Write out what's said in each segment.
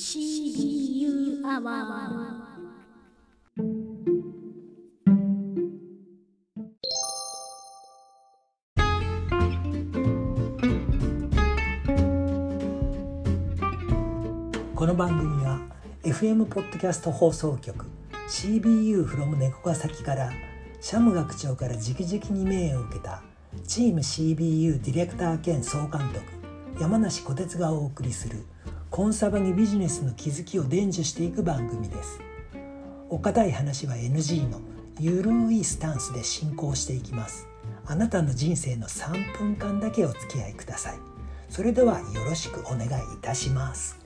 CBU アワー。この番組は FM ポッドキャスト放送局 CBU from 猫ヶ崎からシャム学長から直々に命を受けたチーム CBU ディレクター兼総監督山梨小鉄がお送りするコンサバにビジネスの気づきを伝授していく番組です。お堅い話は NG のゆるいスタンスで進行していきます。あなたの人生の3分間だけお付き合いください。それではよろしくお願いいたします。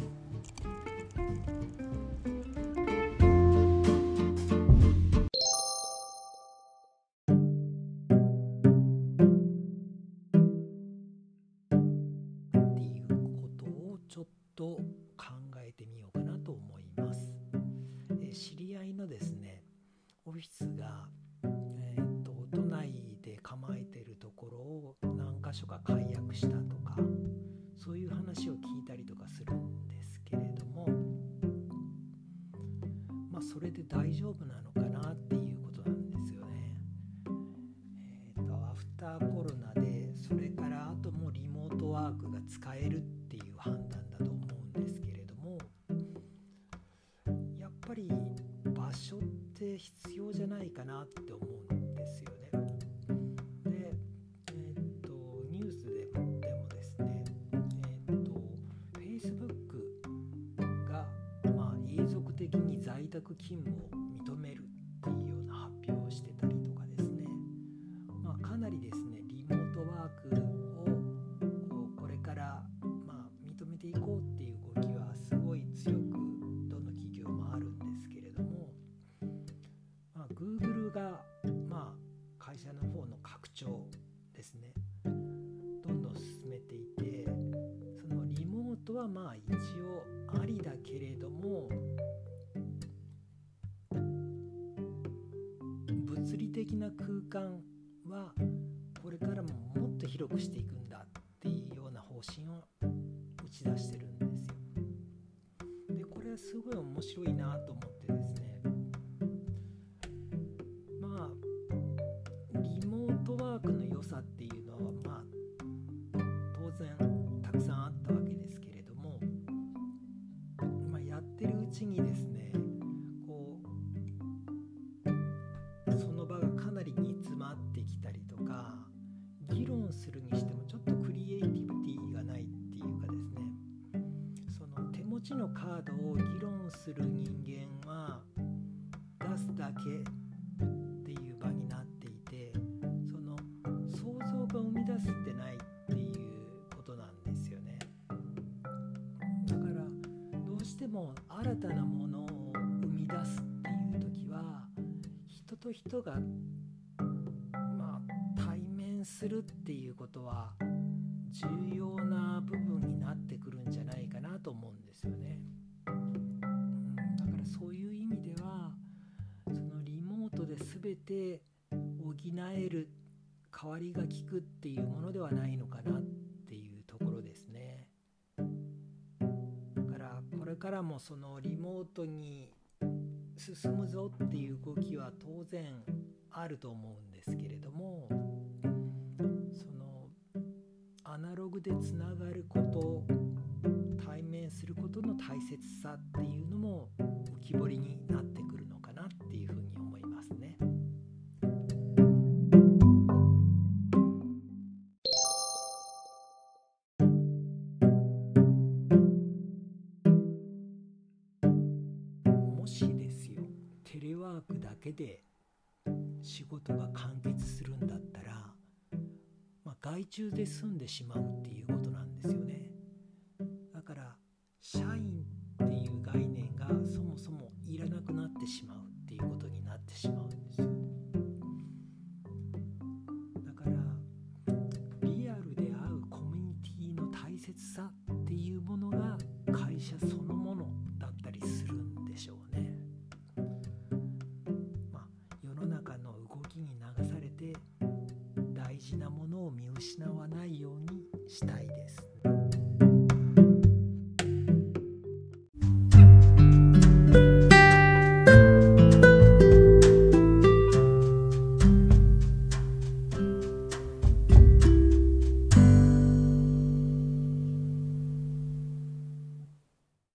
と考えてみようかなと思います。え知り合いのですねオフィスが、えー、と都内で構えてるところを何箇所か解約したとかそういう話を聞いたりとかするんですけれどもまあそれで大丈夫なのかなっていうことなんですよね。えー、とアフターコロナでそれからあともリモートワークが使えるっていう判断宅勤務を認めるっていうような発表をしてたりとかですね。まあ、かなりですねリモートワークをこうこれから、まあ、認めていこうっていう動きはすごい強くどの企業もあるんですけれども、まあ、Google が、まあ、会社の方の拡張ですね。どんどん進めていてそのリモートはまあ一応ありだけれども的な空間はこれからももっと広くしていくんだっていうような方針を打ち出してるんですよ。でこれはすごい面白いなと思ってですねまあリモートワークの良さっていうのはまあ当然たくさんあったわけですけれども、まあ、やってるうちにですねする人間は出すだけっていう場になっていてその想像が生み出すってないっていうことなんですよねだからどうしても新たなものを生み出すっていう時は人と人がまあ対面するっていうことは重要な部分になってくるんじゃないかなと思うんですよね。全て補える代わりが利くっていうものではないのかなっていうところですね。だからこれからもそのリモートに進むぞっていう動きは当然あると思うんですけれどもそのアナログでつながること対面することの大切さっていうのも浮き彫りになってワークだけで仕事が完結するんだったら、まあ、外注で済んでしまうっていうことないようにしたいです。